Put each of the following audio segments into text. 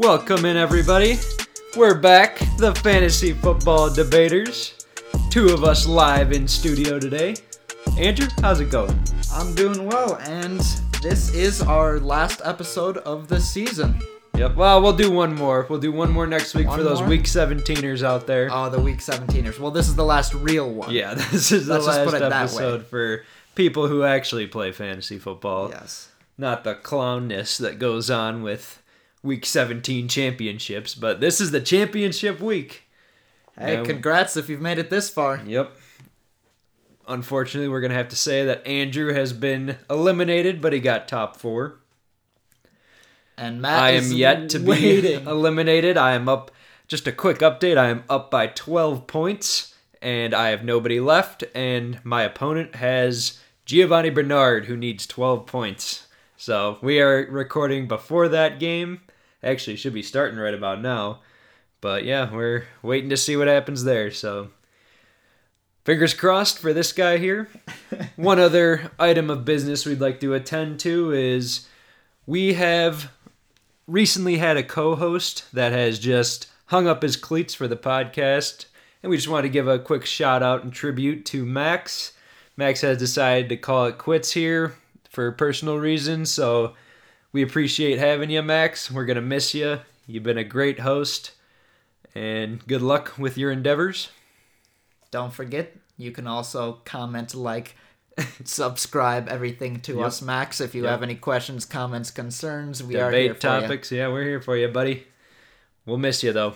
Welcome in, everybody. We're back, the fantasy football debaters. Two of us live in studio today. Andrew, how's it going? I'm doing well, and this is our last episode of the season. Yep. Well, we'll do one more. We'll do one more next week One for those more? week 17ers out there. Oh, the week 17ers. Well, this is the last real one. yeah, this is the Let's just last put it that way. episode for people who actually play fantasy football. Yes. Not the clownness that goes on with week 17 championships, but this is the championship week. Hey, Yeah. congrats if you've made it this far. Yep. Unfortunately, we're going to have to say that Andrew has been eliminated, but he got top four. And Matt I am yet to be eliminated. I am up. Just a quick update. I am up by 12 points, and I have nobody left. And my opponent has Giovani Bernard, who needs 12 points. So we are recording before that game. Actually, should be starting right about now. But yeah, we're waiting to see what happens there. So fingers crossed for this guy here. One other item of business we'd like to attend to is we have recently had a co-host that has just hung up his cleats for the podcast and we just want to give a quick shout out and tribute to max. Max has decided to call it quits here for personal reasons so we appreciate having you max. We're gonna miss you. You've been a great host and good luck with your endeavors Don't forget, you can also comment, like, subscribe, everything to Yep. us, Max. If you Yep. have any questions, comments, concerns, we are here debate for you. topics yeah we're here for you buddy we'll miss you though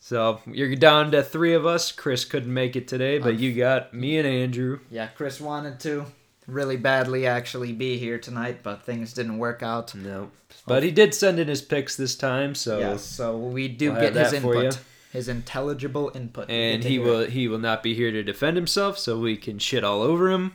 so you're down to three of us chris couldn't make it today but you got me and andrew Yeah, Chris wanted to really badly actually be here tonight, but things didn't work out. No. But he did send in his picks this time, so Yes, so we do We'll get his input, you. His intelligible input. And he will he will not be here to defend himself, so we can shit all over him,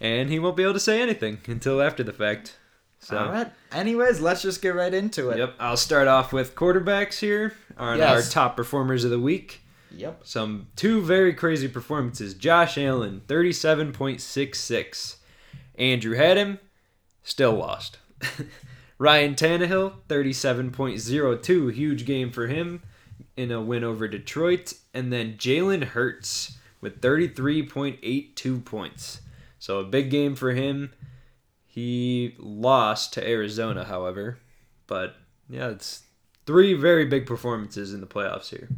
and he won't be able to say anything until after the fact. So All right. Anyways, let's just get right into it. Yep, I'll start off with quarterbacks here on Yes. our top performers of the week. Yep. Some two very crazy performances. Josh Allen, 37.66. Andrew had him, still lost. Ryan Tannehill, 37.02. Huge game for him in a win over Detroit. And then Jalen Hurts with 33.82 points. So a big game for him. He lost to Arizona, however. But yeah, it's three very big performances in the playoffs here.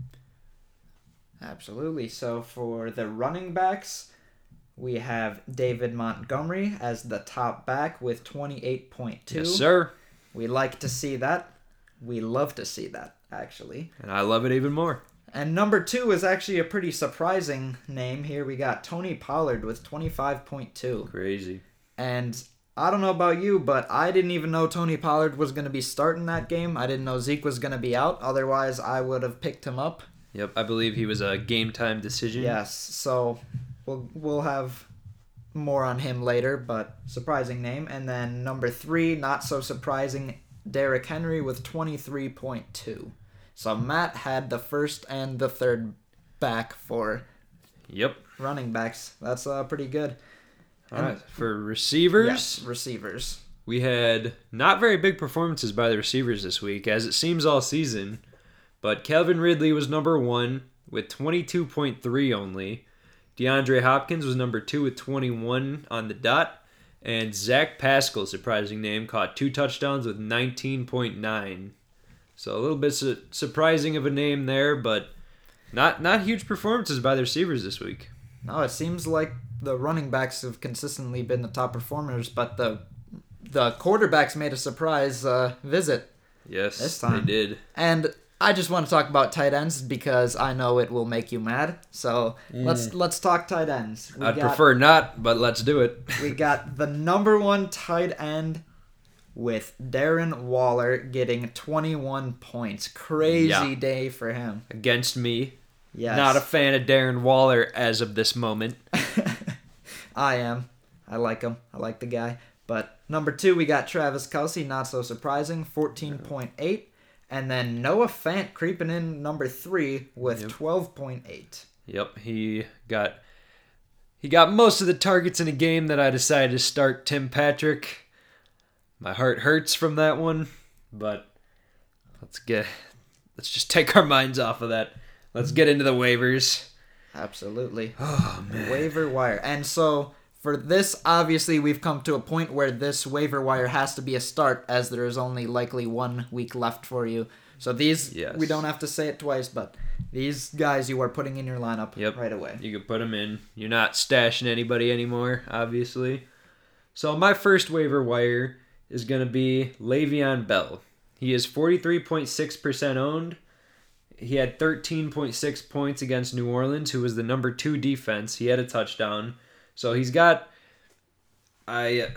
Absolutely. So for the running backs, we have David Montgomery as the top back with 28.2. Yes, sir. We like to see that. We love to see that, actually. And I love it even more. And number two is actually a pretty surprising name here. We got Tony Pollard with 25.2. Crazy. And I don't know about you, but I didn't even know Tony Pollard was going to be starting that game. I didn't know Zeke was going to be out. Otherwise, I would have picked him up. Yep, I believe he was a game time decision. Yes, so we'll we'll have more on him later, but surprising name. And then number three, not so surprising, Derrick Henry with 23.2. So Matt had the first and the third back for Yep. running backs. That's uh, pretty good. All right. For receivers, Yes, receivers. we had not very big performances by the receivers this week, as it seems all season. But Calvin Ridley was number one with 22.3 only. DeAndre Hopkins was number two with 21 on the dot. And Zach Pascal, surprising name, caught two touchdowns with 19.9. So a little bit su- surprising of a name there, but not not huge performances by the receivers this week. No, it seems like the running backs have consistently been the top performers, but the the quarterbacks made a surprise uh, visit. Yes, This time. they did. And I just want to talk about tight ends because I know it will make you mad. So let's mm. let's talk tight ends. We I'd got, prefer not, but let's do it. we got the number one tight end with Darren Waller getting 21 points. Crazy Yeah. day for him. Against me. Yes. Not a fan of Darren Waller as of this moment. I am. I like him. I like the guy. But number two, we got Travis Kelce, not so surprising, 14.8. And then Noah Fant creeping in number three with Yep. 12.8. Yep, he got he got most of the targets in a game that I decided to start Tim Patrick. My heart hurts from that one, but let's get let's just take our minds off of that. Let's get into the waivers. Absolutely. Oh man. Waiver wire. And so for this, obviously, we've come to a point where this waiver wire has to be a start, as there is only likely one week left for you. So these, Yes. we don't have to say it twice, but these guys you are putting in your lineup Yep. right away. You can put them in. You're not stashing anybody anymore, obviously. So my first waiver wire is going to be Le'Veon Bell. He is 43.6% owned. He had 13.6 points against New Orleans, who was the number two defense. He had a touchdown. So he's got. I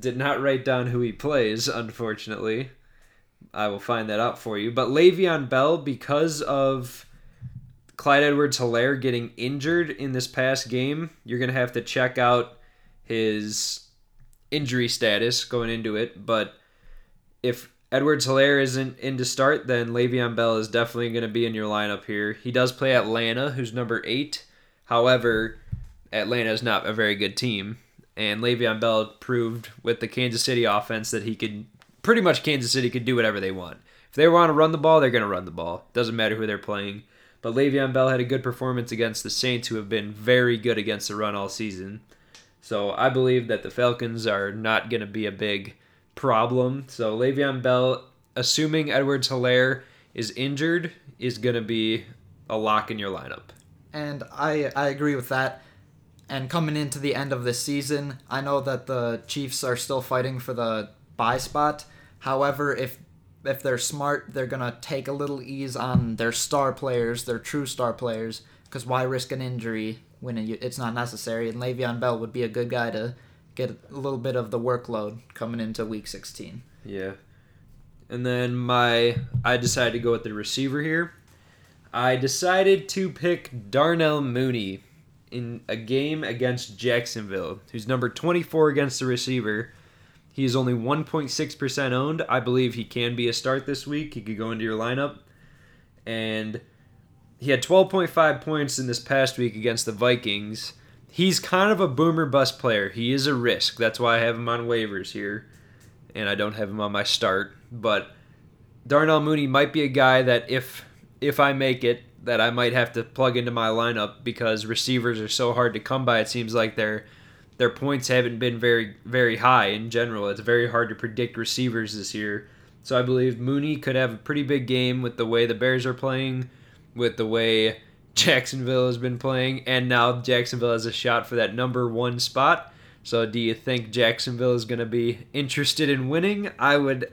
did not write down who he plays, unfortunately. I will find that out for you. But Le'Veon Bell, because of Clyde Edwards Helaire getting injured in this past game, you're going to have to check out his injury status going into it. But if Edwards Helaire isn't in to start, then Le'Veon Bell is definitely going to be in your lineup here. He does play Atlanta, who's number eight. However, Atlanta is not a very good team. And Le'Veon Bell proved with the Kansas City offense that he could pretty much Kansas City could do whatever they want. If they want to run the ball, they're going to run the ball. Doesn't matter who they're playing. But Le'Veon Bell had a good performance against the Saints, who have been very good against the run all season. So I believe that the Falcons are not going to be a big problem. So Le'Veon Bell, assuming Edwards Helaire is injured, is going to be a lock in your lineup. And I I agree with that. And coming into the end of the season, I know that the Chiefs are still fighting for the bye spot. However, if if they're smart, they're gonna take a little ease on their star players, their true star players, because why risk an injury when it's not necessary? And Le'Veon Bell would be a good guy to get a little bit of the workload coming into Week 16. Yeah. And then my I decided to go with the receiver here. I decided to pick Darnell Mooney in a game against Jacksonville, who's number 24 against the receiver. He is only 1.6% owned. I believe he can be a start this week. He could go into your lineup. And he had 12.5 points in this past week against the Vikings. He's kind of a boomer bust player. He is a risk. That's why I have him on waivers here. And I don't have him on my start. But Darnell Mooney might be a guy that if if I make it, that I might have to plug into my lineup because receivers are so hard to come by. It seems like their their points haven't been very very high in general. It's very hard to predict receivers this year. So I believe Mooney could have a pretty big game with the way the Bears are playing, with the way Jacksonville has been playing, and now Jacksonville has a shot for that number one spot. So do you think Jacksonville is going to be interested in winning? I would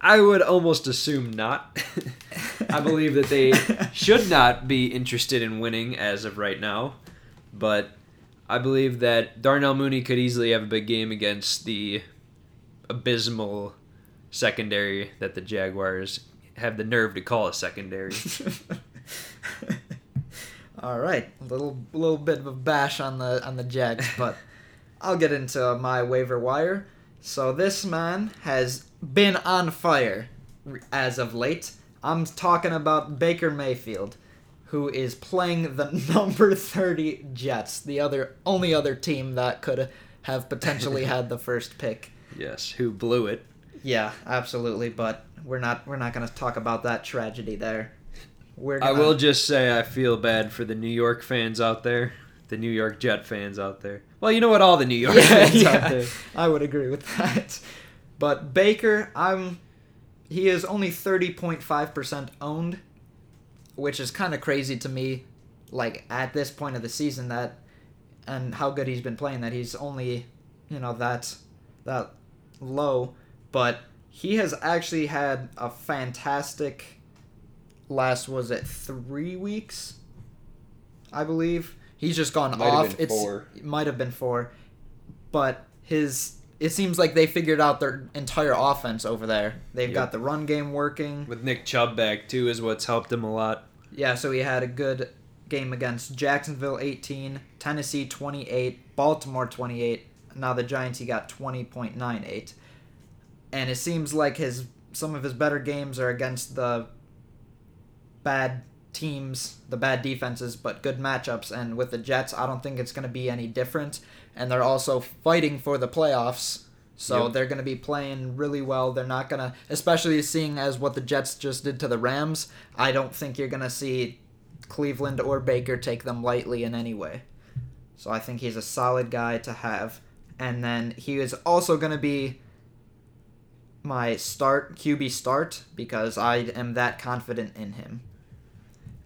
I would almost assume not. I believe that they should not be interested in winning as of right now. But I believe that Darnell Mooney could easily have a big game against the abysmal secondary that the Jaguars have the nerve to call a secondary. All right, a little little bit of a bash on the on the Jags, but I'll get into my waiver wire. So this man has been on fire as of late. I'm talking about Baker Mayfield, who is playing the number 30 Jets, the other only other team that could have potentially had the first pick. yes, who blew it? Yeah, absolutely, but we're not we're not going to talk about that tragedy there. We're I gonna, will just say I feel bad for the New York fans out there, the New York Jet fans out there. Well, you know what? All the New York Yeah, fans yeah. out there. I would agree with that. But Baker, I'm he is only 30.5% owned, which is kind of crazy to me like at this point of the season that and how good he's been playing that he's only, you know, that that low, but he has actually had a fantastic last was it 3 weeks? I believe. He's just gone Might off. it's it might have been 4 but his it seems like they figured out their entire offense over there. They've Yep. got the run game working. With Nick Chubb back too is what's helped him a lot. Yeah, so he had a good game against Jacksonville 18, Tennessee 28, Baltimore 28, Now the Giants he got 20.98. And it seems like his some of his better games are against the bad teams, the bad defenses, but good matchups. And with the Jets, I don't think it's going to be any different. And they're also fighting for the playoffs. So Yep. they're going to be playing really well. They're not going to, especially seeing as what the Jets just did to the Rams, I don't think you're going to see Cleveland or Baker take them lightly in any way. So I think he's a solid guy to have. And then he is also going to be my start QB start because I am that confident in him.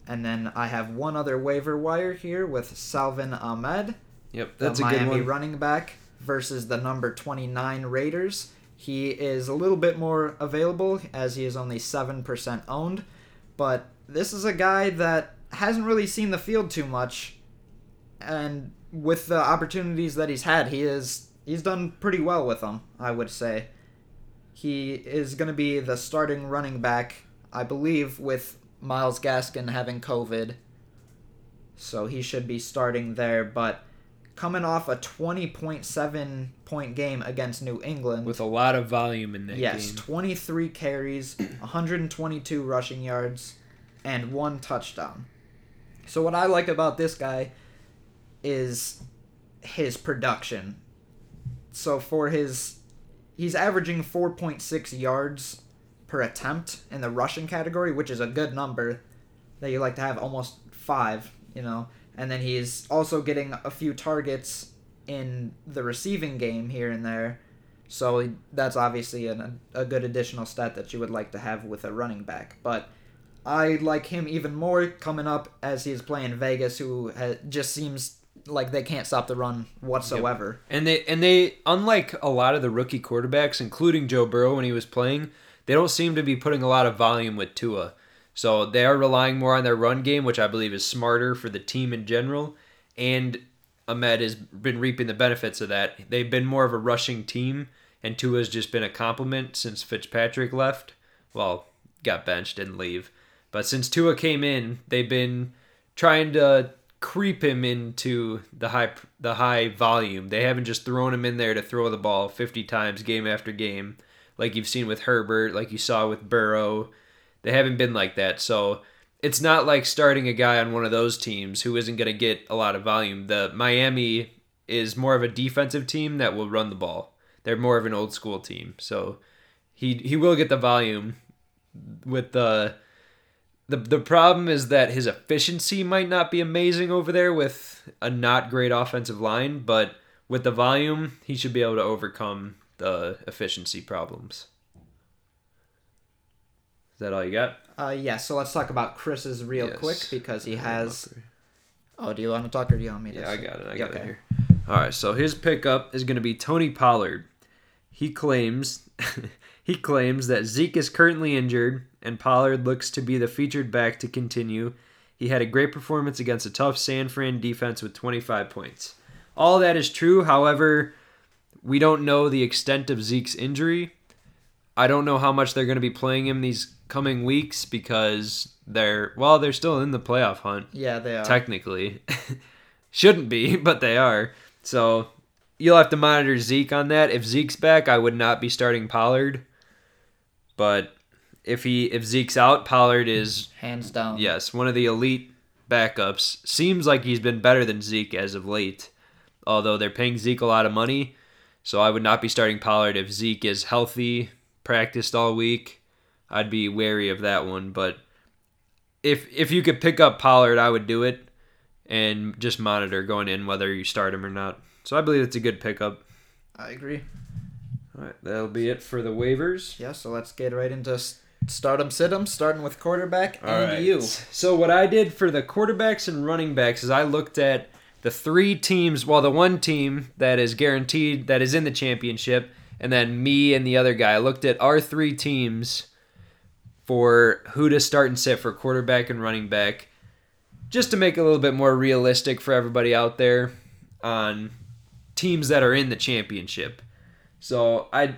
And then I have one other waiver wire here with Salvon Ahmed, Yep, the that's a Miami good one. running back, versus the number 29 Raiders. He is a little bit more available as he is only 7% owned, but this is a guy that hasn't really seen the field too much and with the opportunities that he's had, he is he's done pretty well with them, I would say. He is going to be the starting running back, I believe, with Myles Gaskin having COVID. So he should be starting there, but coming off a 20.7 point game against New England With a lot of volume in that yes, game. 23 carries, 122 rushing yards, and one touchdown. So what I like about this guy is his production. So for his he's averaging 4.6 yards per attempt in the rushing category, which is a good number that you like to have almost 5, you know. And then he's also getting a few targets in the receiving game here and there. So that's obviously an, a good additional stat that you would like to have with a running back. But I like him even more coming up as he's playing Vegas, who just seems like they can't stop the run whatsoever. And they and they unlike a lot of the rookie quarterbacks, including Joe Burrow when he was playing, they don't seem to be putting a lot of volume with Tua. So they are relying more on their run game, which I believe is smarter for the team in general. And Ahmed has been reaping the benefits of that. They've been more of a rushing team, and Tua's just been a compliment since Fitzpatrick left. Well, got benched, didn't leave. But since Tua came in, they've been trying to creep him into the high the high volume. They haven't just thrown him in there to throw the ball 50 times game after game like you've seen with Herbert, like you saw with Burrow. They haven't been like that. So it's not like starting a guy on one of those teams who isn't going to get a lot of volume. The Miami is more of a defensive team that will run the ball. They're more of an old school team. So he he will get the volume with the the the problem is that his efficiency might not be amazing over there with a not great offensive line, but with the volume, he should be able to overcome the efficiency problems. Is that all you got? Uh, yeah, so let's talk about Chris's real Yes. quick because he has. Oh, do you want to talk or do you want me to? Yeah, I got it. I got Okay. it here. All right, so his pickup is going to be Tony Pollard. He claims he claims that Zeke is currently injured and Pollard looks to be the featured back to continue. He had a great performance against a tough San Fran defense with 25 points. All that is true. However, we don't know the extent of Zeke's injury. I don't know how much they're going to be playing him these coming weeks because they're well, they're still in the playoff hunt Yeah, they are. technically. Shouldn't be, but they are. So you'll have to monitor Zeke on that. If Zeke's back, I would not be starting Pollard. But if he if Zeke's out, Pollard is Hands down. yes, one of the elite backups. Seems like he's been better than Zeke as of late. Although they're paying Zeke a lot of money. So I would not be starting Pollard if Zeke is healthy, practiced all week. I'd be wary of that one, but if if you could pick up Pollard, I would do it and just monitor going in whether you start him or not. So I believe it's a good pickup. I agree. All right, that'll be it for the waivers. Yeah, so let's get right into stardom situm, starting with quarterback All and right. you. So what I did for the quarterbacks and running backs is I looked at the three teams, well, the one team that is guaranteed that is in the championship, and then me and the other guy. Looked at our three teams for who to start and sit for quarterback and running back, just to make it a little bit more realistic for everybody out there on teams that are in the championship. So I,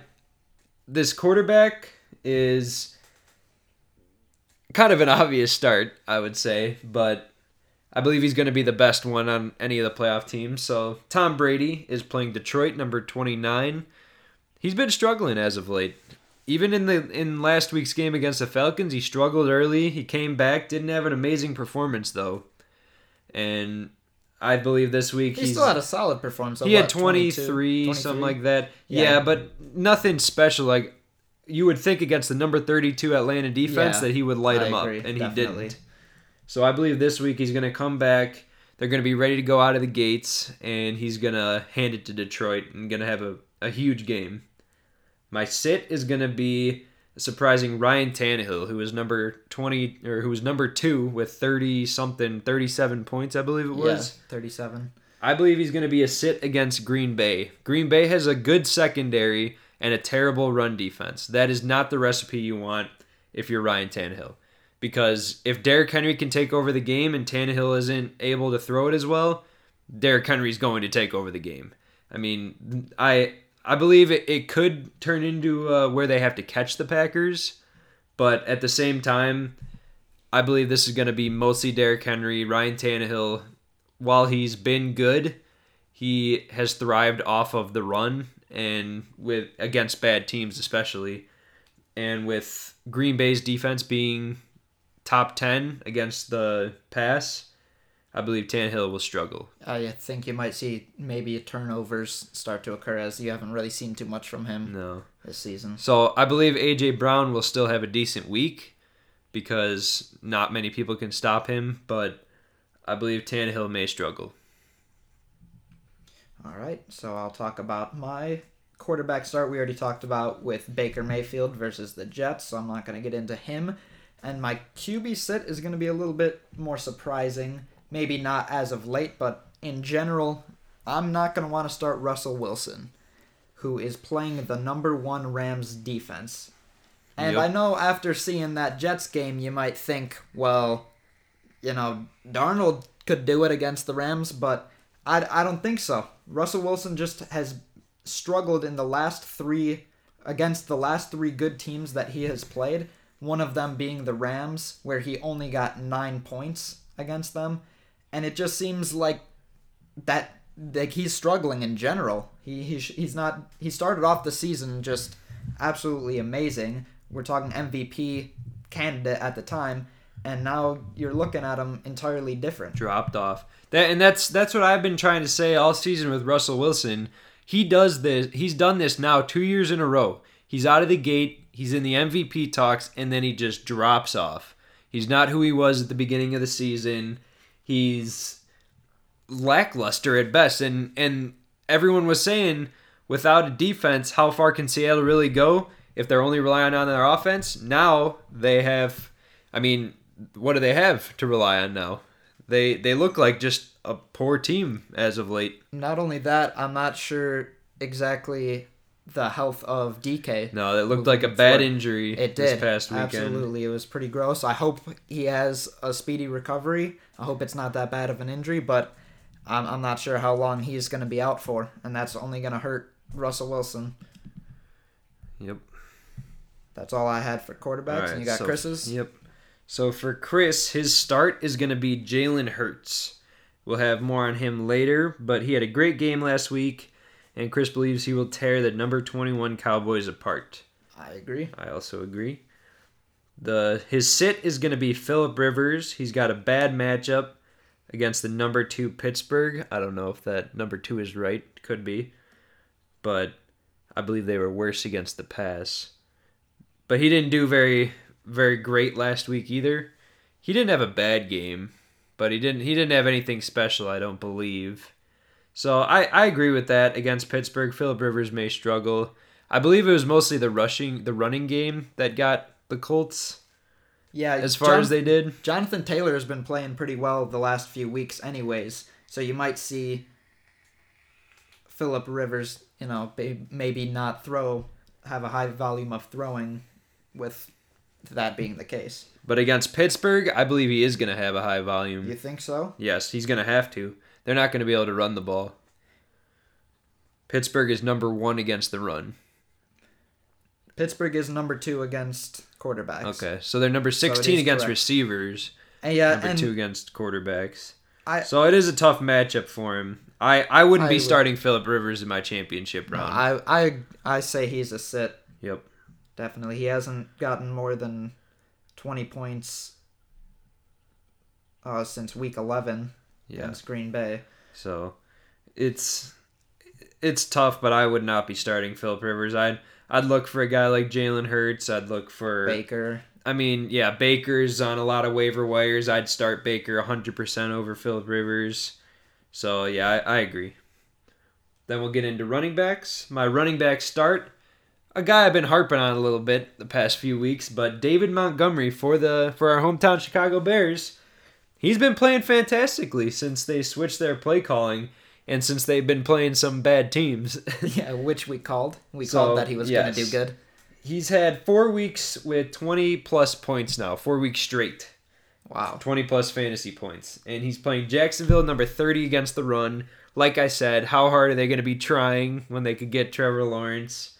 this quarterback is kind of an obvious start, I would say, but I believe he's going to be the best one on any of the playoff teams. So Tom Brady is playing Detroit, number 29. He's been struggling as of late. Even in the in last week's game against the Falcons, he struggled early. He came back, didn't have an amazing performance though. And I believe this week He still had a solid performance. he had what, 23, something like that. Yeah. Yeah. but nothing special. Like you would think against the number 32 Atlanta defense Yeah, that he would light I him agree, up, and definitely. he didn't. So I believe this week he's going to come back. They're going to be ready to go out of the gates, and he's going to hand it to Detroit and going to have a, a huge game. My sit is going to be surprising Ryan Tannehill, who was number 20 or who was number 2 with 30 something 37 points I believe it was. Yeah, 37. I believe he's going to be a sit against Green Bay. Green Bay has a good secondary and a terrible run defense. That is not the recipe you want if you're Ryan Tannehill. Because if Derrick Henry can take over the game and Tannehill isn't able to throw it as well, Derrick Henry's going to take over the game. I mean, I I believe it, it could turn into uh, where they have to catch the Packers, but at the same time, I believe this is going to be mostly Derrick Henry, Ryan Tannehill. While he's been good, he has thrived off of the run and with against bad teams especially, and with Green Bay's defense being top ten against the pass, I believe Tannehill will struggle. I think you might see maybe turnovers start to occur as you haven't really seen too much from him No. this season. So I believe AJ Brown will still have a decent week because not many people can stop him, but I believe Tannehill may struggle. All right, so I'll talk about my quarterback start. We already talked about with Baker Mayfield versus the Jets, so I'm not going to get into him. And my QB sit is going to be a little bit more surprising. Maybe not as of late, but in general, I'm not going to want to start Russell Wilson, who is playing the number one Rams defense. And Yep. I know after seeing that Jets game, you might think, well, you know, Darnold could do it against the Rams, but I, I don't think so. Russell Wilson just has struggled in the last three against the last three good teams that he has played. One of them being the Rams, where he only got nine points against them, and it just seems like that like he's struggling in general. He he's, he's not. He started off the season just absolutely amazing. We're talking MVP candidate at the time, and now you're looking at him entirely different. dropped off. That and that's that's what I've been trying to say all season with Russell Wilson. He does this. He's done this now two years in a row. He's out of the gate. He's in the MVP talks, and then he just drops off. He's not who he was at the beginning of the season. He's lackluster at best, and and everyone was saying without a defense, how far can Seattle really go if they're only relying on their offense? Now they have. I mean, what do they have to rely on now? They they look like just a poor team as of late. Not only that, I'm not sure exactly the health of DK. No, it looked like a bad injury It this did. past weekend. Absolutely. It was pretty gross. I hope he has a speedy recovery. I hope it's not that bad of an injury, but I'm, I'm not sure how long he's going to be out for, and that's only going to hurt Russell Wilson. Yep. That's all I had for quarterbacks, and you got so- Chris's. Yep. So for Chris, his start is going to be Jalen Hurts. We'll have more on him later, but he had a great game last week, and Chris believes he will tear the number 21 Cowboys apart. I agree. I also agree. The his sit is going to be Philip Rivers. He's got a bad matchup against the number 2 Pittsburgh. I don't know if that number 2 is right. Could be. But I believe they were worse against the pass. But he didn't do very very great last week either. He didn't have a bad game, but he didn't he didn't have anything special, I don't believe. So I, I agree with that against Pittsburgh. Philip Rivers may struggle. I believe it was mostly the rushing the running game that got the Colts Yeah, as far Jon- as they did. Jonathan Taylor has been playing pretty well the last few weeks, anyways. So you might see Philip Rivers, you know, maybe not throw, have a high volume of throwing, with that being the case. But against Pittsburgh, I believe he is going to have a high volume. You think so? Yes, he's going to have to. They're not going to be able to run the ball. Pittsburgh is number 1 against the run. Pittsburgh is number two against quarterbacks. Okay, so they're number 16 is against correct. receivers, And yeah, number and 2 against quarterbacks. I So it is a tough matchup for him. I, I wouldn't I be would- starting Philip Rivers in my championship round. I I I say he's a sit. yep. Definitely, he hasn't gotten more than twenty points uh, since week eleven Yeah. against Green Bay. So it's it's tough, but I would not be starting Philip Rivers. I'd I'd look for a guy like Jalen Hurts. I'd look for Baker. I mean, yeah, Baker's on a lot of waiver wires. I'd start Baker 100% over Philip Rivers. So, yeah, I, I agree. Then we'll get into running backs. My running back start, a guy I've been harping on a little bit the past few weeks, but David Montgomery for the for our hometown Chicago Bears. He's been playing fantastically since they switched their play calling and since they've been playing some bad teams. yeah, which we called. We So, called that he was going to do good. He's had 4 weeks with 20 plus points now, 4 weeks straight. Wow. 20 plus fantasy points. And he's playing Jacksonville number 30 against the run. Like I said, how hard are they going to be trying when they could get Trevor Lawrence?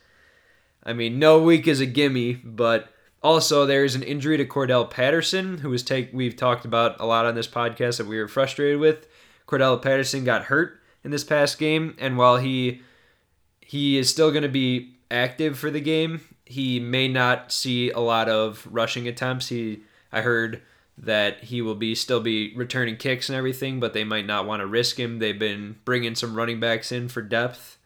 I mean, no week is a gimme, but also there's an injury to Cordarrelle Patterson, who was take we've talked about a lot on this podcast that we were frustrated with. Cordarrelle Patterson got hurt in this past game, and while he he is still going to be active for the game, he may not see a lot of rushing attempts. He I heard that he will be still be returning kicks and everything, but they might not want to risk him. They've been bringing some running backs in for depth.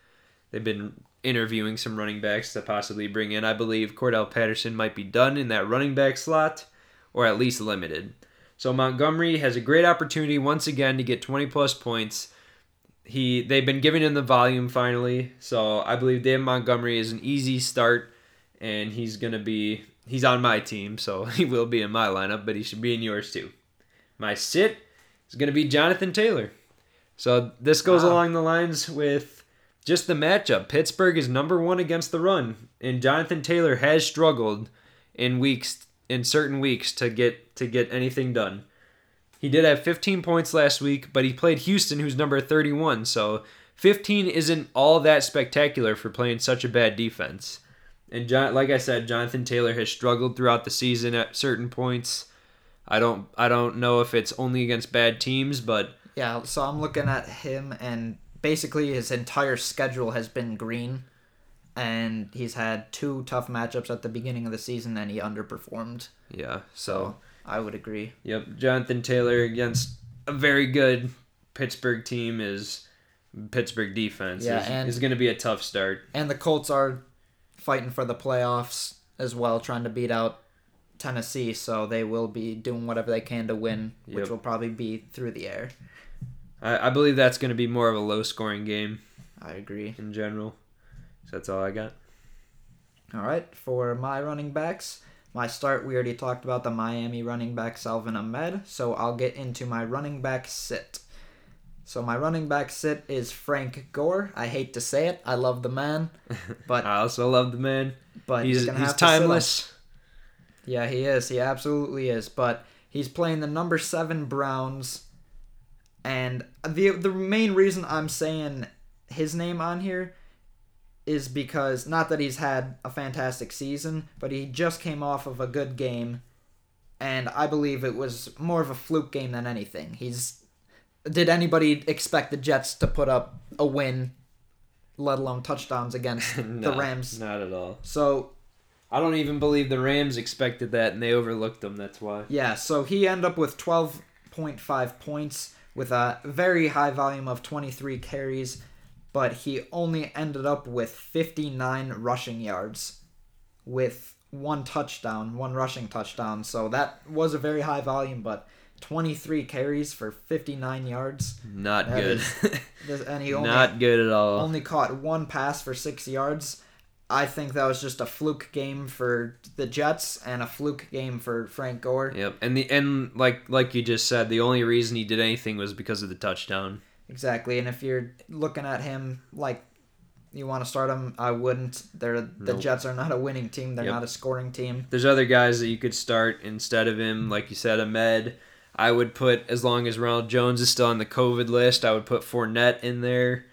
They've been interviewing some running backs to possibly bring in. I believe Cordarrelle Patterson might be done in that running back slot, or at least limited. So Montgomery has a great opportunity once again to get 20 plus points. He they've been giving him the volume finally, so I believe David Montgomery is an easy start, and he's gonna be he's on my team, so he will be in my lineup, but he should be in yours too. My sit is gonna be Jonathan Taylor. So this goes Wow. along the lines with just the matchup. Pittsburgh is number one against the run, and Jonathan Taylor has struggled in weeks in certain weeks to get to get anything done. He did have 15 points last week, but he played Houston, who's number 31. So 15 isn't all that spectacular for playing such a bad defense. And John, like I said, Jonathan Taylor has struggled throughout the season at certain points. I don't I don't know if it's only against bad teams, but Yeah, so I'm looking at him, and basically his entire schedule has been green, and he's had two tough matchups at the beginning of the season, and he underperformed. yeah. So I would agree. Yep, Jonathan Taylor against a very good Pittsburgh team is Pittsburgh defense Yeah, is, and- is going to be a tough start. And the Colts are fighting for the playoffs as well, trying to beat out Tennessee, so they will be doing whatever they can to win, which Yep. will probably be through the air. I, I believe that's going to be more of a low scoring game I agree. in general. So that's all I got. All right, for my running backs, my start, we already talked about the Miami running back Salvon Ahmed, so I'll get into my running back sit. So my running back sit is Frank Gore. I hate to say it, I love the man, but I also love the man. but he's he's have to sit him. timeless. Yeah, he is. He absolutely is. But he's playing the number seven Browns, and the the main reason I'm saying his name on here is because not that he's had a fantastic season, but he just came off of a good game, and I believe it was more of a fluke game than anything. He's did anybody expect the Jets to put up a win, let alone touchdowns against the No, Rams? Not at all. So I don't even believe the Rams expected that and they overlooked them. That's why. Yeah, so he ended up with 12.5 points with a very high volume of 23 carries, but he only ended up with 59 rushing yards with one touchdown, one rushing touchdown. So that was a very high volume, but 23 carries for 59 yards. Not That good. This- And he only, Not good at all. only caught one pass for 6 yards. I think that was just a fluke game for the Jets and a fluke game for Frank Gore. Yep, and the and like like you just said, the only reason he did anything was because of the touchdown. Exactly, and if you're looking at him like you want to start him, I wouldn't. They're the Nope. Jets are not a winning team. They're Yep. not a scoring team. There's other guys that you could start instead of him, like you said, Ahmed. I would put as long as Ronald Jones is still on the COVID list, I would put Fournette in there.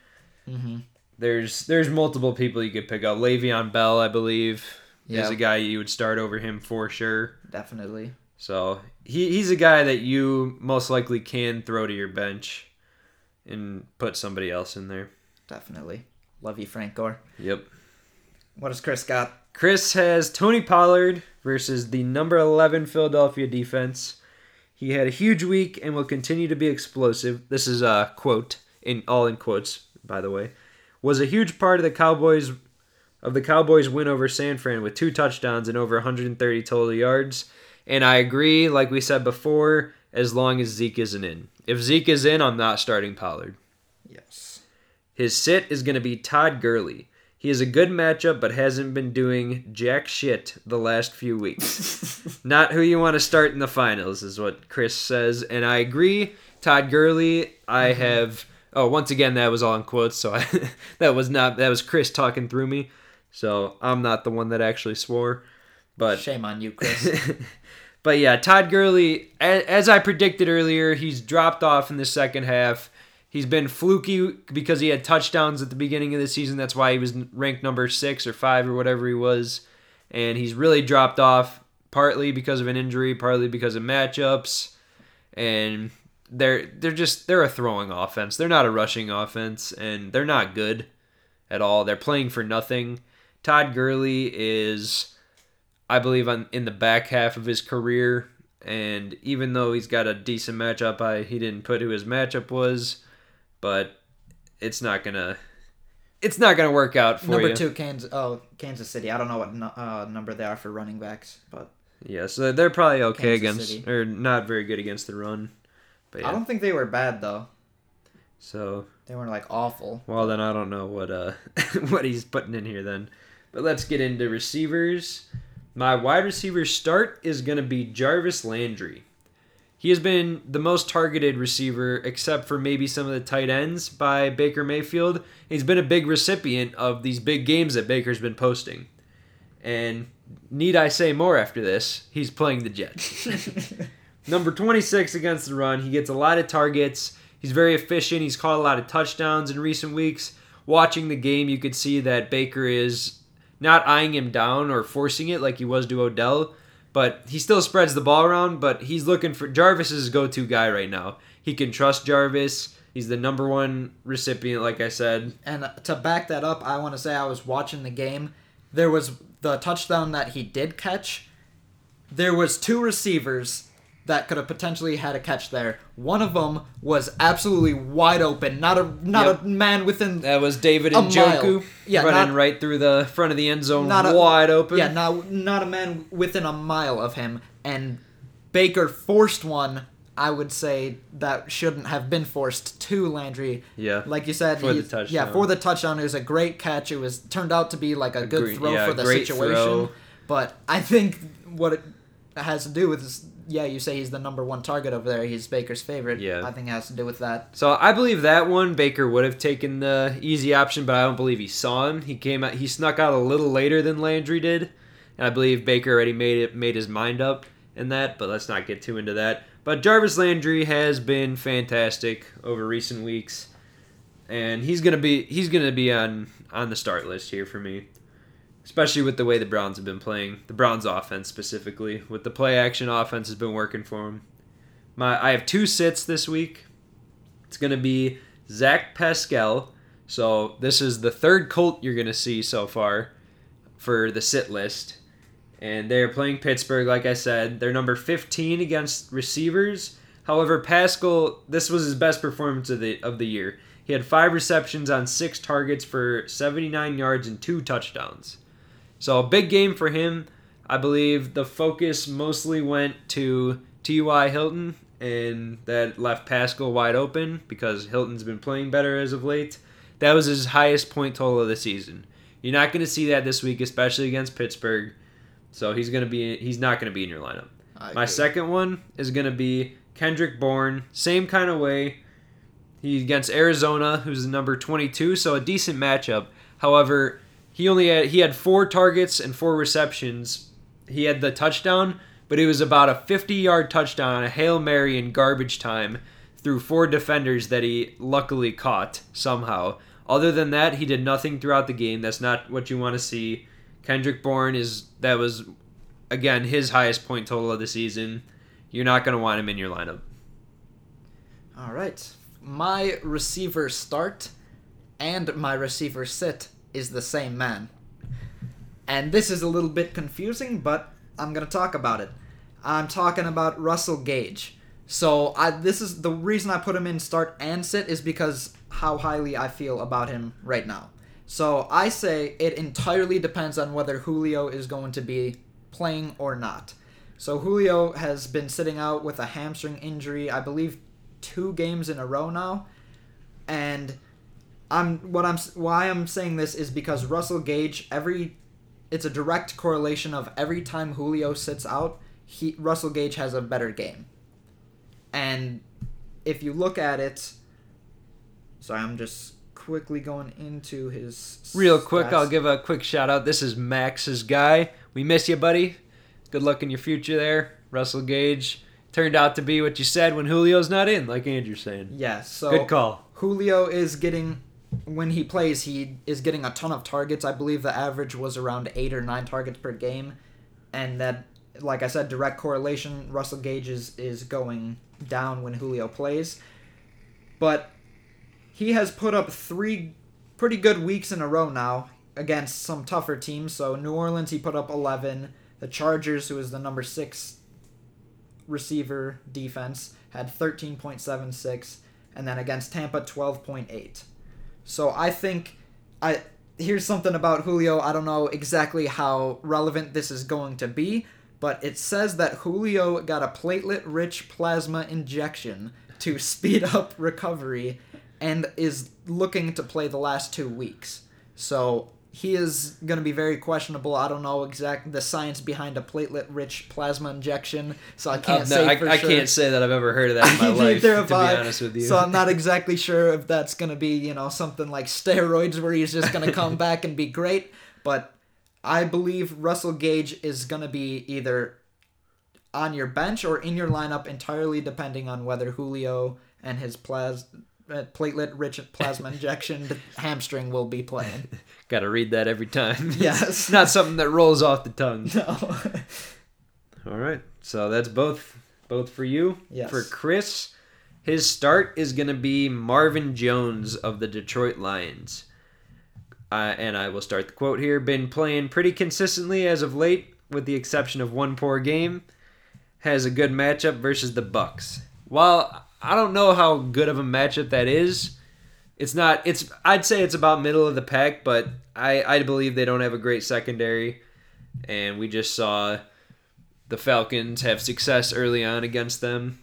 Mm-hmm. There's there's multiple people you could pick up. Le'Veon Bell, I believe, is a guy you would start over him for sure. Definitely. So he, he's a guy that you most likely can throw to your bench and put somebody else in there. Definitely. Love you, Frank Gore. Yep. What does Chris got? Chris has Tony Pollard versus the number 11 Philadelphia defense. He had a huge week and will continue to be explosive. This is a quote in all in quotes, by the way. Was a huge part of the Cowboys of the Cowboys win over San Fran with two touchdowns and over 130 total yards. And I agree, like we said before, as long as Zeke isn't in. If Zeke is in, I'm not starting Pollard. Yes. His sit is going to be Todd Gurley. He is a good matchup, but hasn't been doing jack shit the last few weeks. Not who you want to start in the finals, is what Chris says. And I agree. Todd Gurley, I Mm-hmm. have. Oh, once again, that was all in quotes, so I, that was not. That was Chris talking through me. So I'm not the one that actually swore. But Shame on you, Chris. but yeah, Todd Gurley, as I predicted earlier, he's dropped off in the second half. He's been fluky because he had touchdowns at the beginning of the season. That's why he was ranked number six or five or whatever he was. And he's really dropped off partly because of an injury, partly because of matchups. And they're they're just they're a throwing offense. They're not a rushing offense, and they're not good at all. They're playing for nothing. Todd Gurley is I believe on in the back half of his career. And even though he's got a decent matchup, I he didn't put who his matchup was, but it's not gonna it's not gonna work out for number you. two, Kansas. Oh, Kansas City. I don't know what nu- uh, number they are for running backs, but Yeah, so they're probably okay Kansas against City. or not very good against the run. But I don't think they were bad though. so They weren't like awful. well then I don't know what uh what he's putting in here then. But let's get into receivers. My wide receiver start is gonna be Jarvis Landry. He has been the most targeted receiver, except for maybe some of the tight ends by Baker Mayfield. He's been a big recipient of these big games that Baker's been posting. And need I say more after this? He's playing the Jets. Number 26 against the run. He gets a lot of targets. He's very efficient. He's caught a lot of touchdowns in recent weeks. Watching the game, you could see that Baker is not eyeing him down or forcing it like he was to Odell, but he still spreads the ball around. But he's looking for Jarvis is his go-to guy right now. He can trust Jarvis. He's the number one recipient, like I said. And uh, to back that up, I want to say I was watching the game. There was the touchdown that he did catch. There was two receivers that could have potentially had a catch there. One of them was absolutely wide open. Not a not Yep. a man within That was David Njoku. Yeah, running not- right through the front of the end zone, Not a- wide open. Yeah, not not a man within a mile of him. And Baker forced one. I would say that shouldn't have been forced to Landry. Yeah. like you said, For the touchdown. Yeah, for the touchdown, it was a great catch. It was turned out to be like a, good gre- throw yeah, for the great situation. throw. But I think what it has to do with is, yeah, you say he's the number one target over there. He's Baker's favorite. Yeah. I think it has to do with that. So I believe that one Baker would have taken the easy option, but I don't believe he saw him. He came out, he snuck out a little later than Landry did, and I believe Baker already made it made his mind up in that. But let's not get too into that. But Jarvis Landry has been fantastic over recent weeks, and he's gonna be he's gonna be on on the start list here for me, especially with the way the Browns have been playing. The Browns offense specifically, with the play action offense has been working for him. My I have two sits this week. It's going to be Zach Pascal. So this is the third Colt you're going to see so far for the sit list. And they're playing Pittsburgh, like I said. They're number 15 against receivers. However, Pascal, this was his best performance of the of the year. He had five receptions on six targets for 79 yards and two touchdowns. So a big game for him. I believe the focus mostly went to T.Y. Hilton, and that left Pascal wide open because Hilton's been playing better as of late. That was his highest point total of the season. You're not going to see that this week, especially against Pittsburgh. So he's going to be he's not going to be in your lineup. I My agree. second one is going to be Kendrick Bourne. Same kind of way. He against Arizona, who's the number 22, so a decent matchup. However, he only had he had four targets and four receptions. He had the touchdown, but it was about a 50-yard touchdown on a hail mary in garbage time through four defenders that he luckily caught somehow. Other than that, he did nothing throughout the game. That's not what you want to see. Kendrick Bourne is that was again, his highest point total of the season. You're not going to want him in your lineup. All right. My receiver start and my receiver sit is the same man. And this is a little bit confusing, but I'm going to talk about it. I'm talking about Russell Gage. So I this is the reason I put him in start and sit is because how highly I feel about him right now. So I say it entirely depends on whether Julio is going to be playing or not. So Julio has been sitting out with a hamstring injury, I believe two games in a row now. And I'm what I'm why I'm saying this is because Russell Gage every it's a direct correlation of every time Julio sits out, he Russell Gage has a better game. And if you look at it, sorry, I'm just quickly going into his Real quick, stats. I'll give a quick shout out. This is Max's guy. We miss you, buddy. Good luck in your future there. Russell Gage turned out to be what you said when Julio's not in, like Andrew's saying. Yeah, so Good call. Julio is getting when he plays, he is getting a ton of targets. I believe the average was around eight or nine targets per game, and that, like I said, direct correlation. Russell Gage is, is going down when Julio plays, but he has put up three pretty good weeks in a row now against some tougher teams. So New Orleans, he put up eleven. The Chargers, who is the number six receiver defense, had thirteen point seven six, and then against Tampa, twelve point eight. So I think I here's something about Julio. I don't know exactly how relevant this is going to be, but it says that Julio got a platelet-rich plasma injection to speed up recovery and is looking to play the last 2 weeks. So he is going to be very questionable. I don't know exact the science behind a platelet-rich plasma injection, so I can't Uh, no, say I, for I sure. can't say that I've ever heard of that in my life. To be I. honest with you. So I'm not exactly sure if that's gonna be, you know, something like steroids where he's just gonna come back and be great. But I believe Russell Gage is gonna be either on your bench or in your lineup entirely depending on whether Julio and his plas- uh, platelet-rich plasma injection hamstring will be playing. Got to read that every time. Yes. It's not something that rolls off the tongue. No. All right. So that's both both for you. Yes. For Chris, his start is going to be Marvin Jones of the Detroit Lions. Uh, and I will start the quote here. Been playing pretty consistently as of late, with the exception of one poor game. Has a good matchup versus the Bucs. While I don't know how good of a matchup that is, it's not. It's I'd say it's about middle of the pack, but I I believe they don't have a great secondary, and we just saw the Falcons have success early on against them.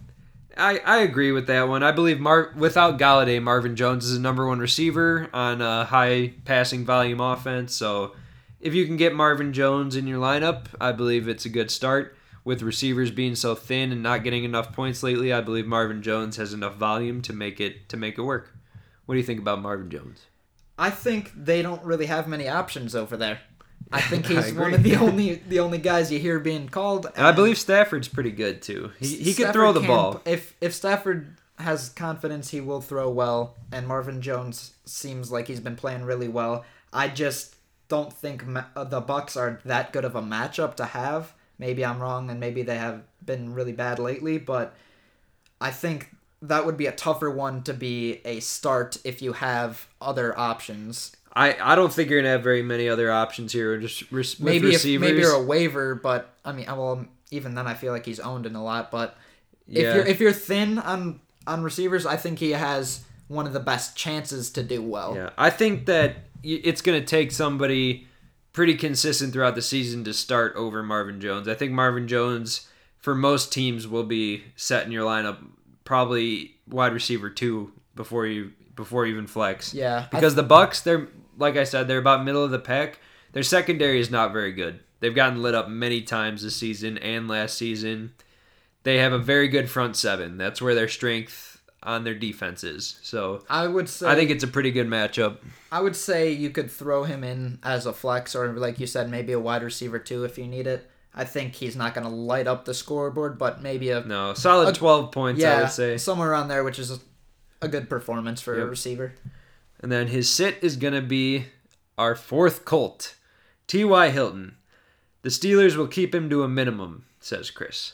I, I agree with that one. I believe Mar- without Golladay, Marvin Jones is a number one receiver on a high passing volume offense. So if you can get Marvin Jones in your lineup, I believe it's a good start. With receivers being so thin and not getting enough points lately, I believe Marvin Jones has enough volume to make it to make it work. What do you think about Marvin Jones? I think they don't really have many options over there. I think I he's one of the only the only guys you hear being called. And I believe Stafford's pretty good too. He, he can throw the can- ball. If if Stafford has confidence, he will throw well, and Marvin Jones seems like he's been playing really well. I just don't think ma- the Bucs are that good of a matchup to have. Maybe I'm wrong, and maybe they have been really bad lately, but I think that would be a tougher one to be a start if you have other options. I, I don't think you're gonna have very many other options here. Just re- with maybe if, maybe you're a waiver, but I mean, well, even then, I feel like he's owned in a lot. But if Yeah. you're if you're thin on on receivers, I think he has one of the best chances to do well. Yeah, I think that it's going to take somebody pretty consistent throughout the season to start over Marvin Jones. I think Marvin Jones, for most teams, will be set in your lineup probably wide receiver two before you before you even flex. Yeah, because the Bucs, they're like I said, they're about middle of the pack. Their secondary is not very good. They've gotten lit up many times this season and last season. They have a very good front seven. That's where their strength on their defenses. So I would say I think it's a pretty good matchup. I would say you could throw him in as a flex, or like you said, maybe a wide receiver too if you need it. I think he's not going to light up the scoreboard, but maybe a No, solid A- 12 points, Yeah, I would say. somewhere around there, which is a, a good performance for a receiver. And then his sit is going to be our fourth Colt, T.Y. Hilton. The Steelers will keep him to a minimum, says Chris.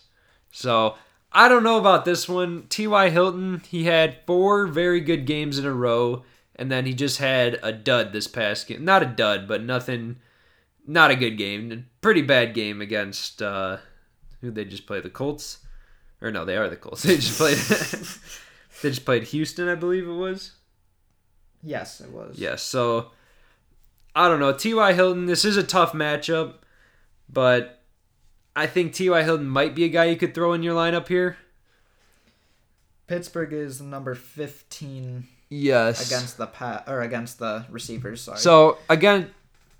So I don't know about this one. T.Y. Hilton, he had four very good games in a row, and then he just had a dud this past game. Not a dud, but nothing, not a good game. Pretty bad game against, uh, who they just play? The Colts? Or no, they are the Colts. They just played, they just played Houston, I believe it was. Yes, it was. Yes, so I don't know. T.Y. Hilton, this is a tough matchup, but I think T.Y. Hilton might be a guy you could throw in your lineup here. Pittsburgh is number 15 Yes. against the pat or against the receivers, sorry. So again,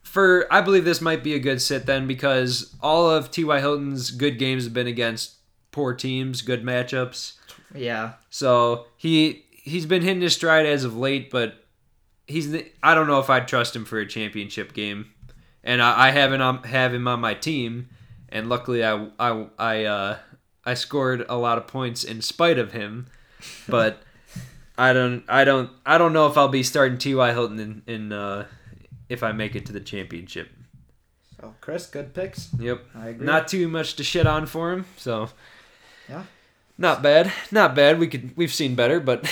for I believe this might be a good sit then because all of T.Y. Hilton's good games have been against poor teams, good matchups. yeah. So he he's been hitting his stride as of late, but he's I don't know if I'd trust him for a championship game, and I, I haven't um, have him on my team, and luckily I I I uh, I scored a lot of points in spite of him, but I don't I don't I don't know if I'll be starting T.Y. Hilton in, in uh, if I make it to the championship. So, Chris, good picks. Yep, I agree. not too much to shit on for him, so. Yeah. Not bad. Not bad. We could we've seen better, but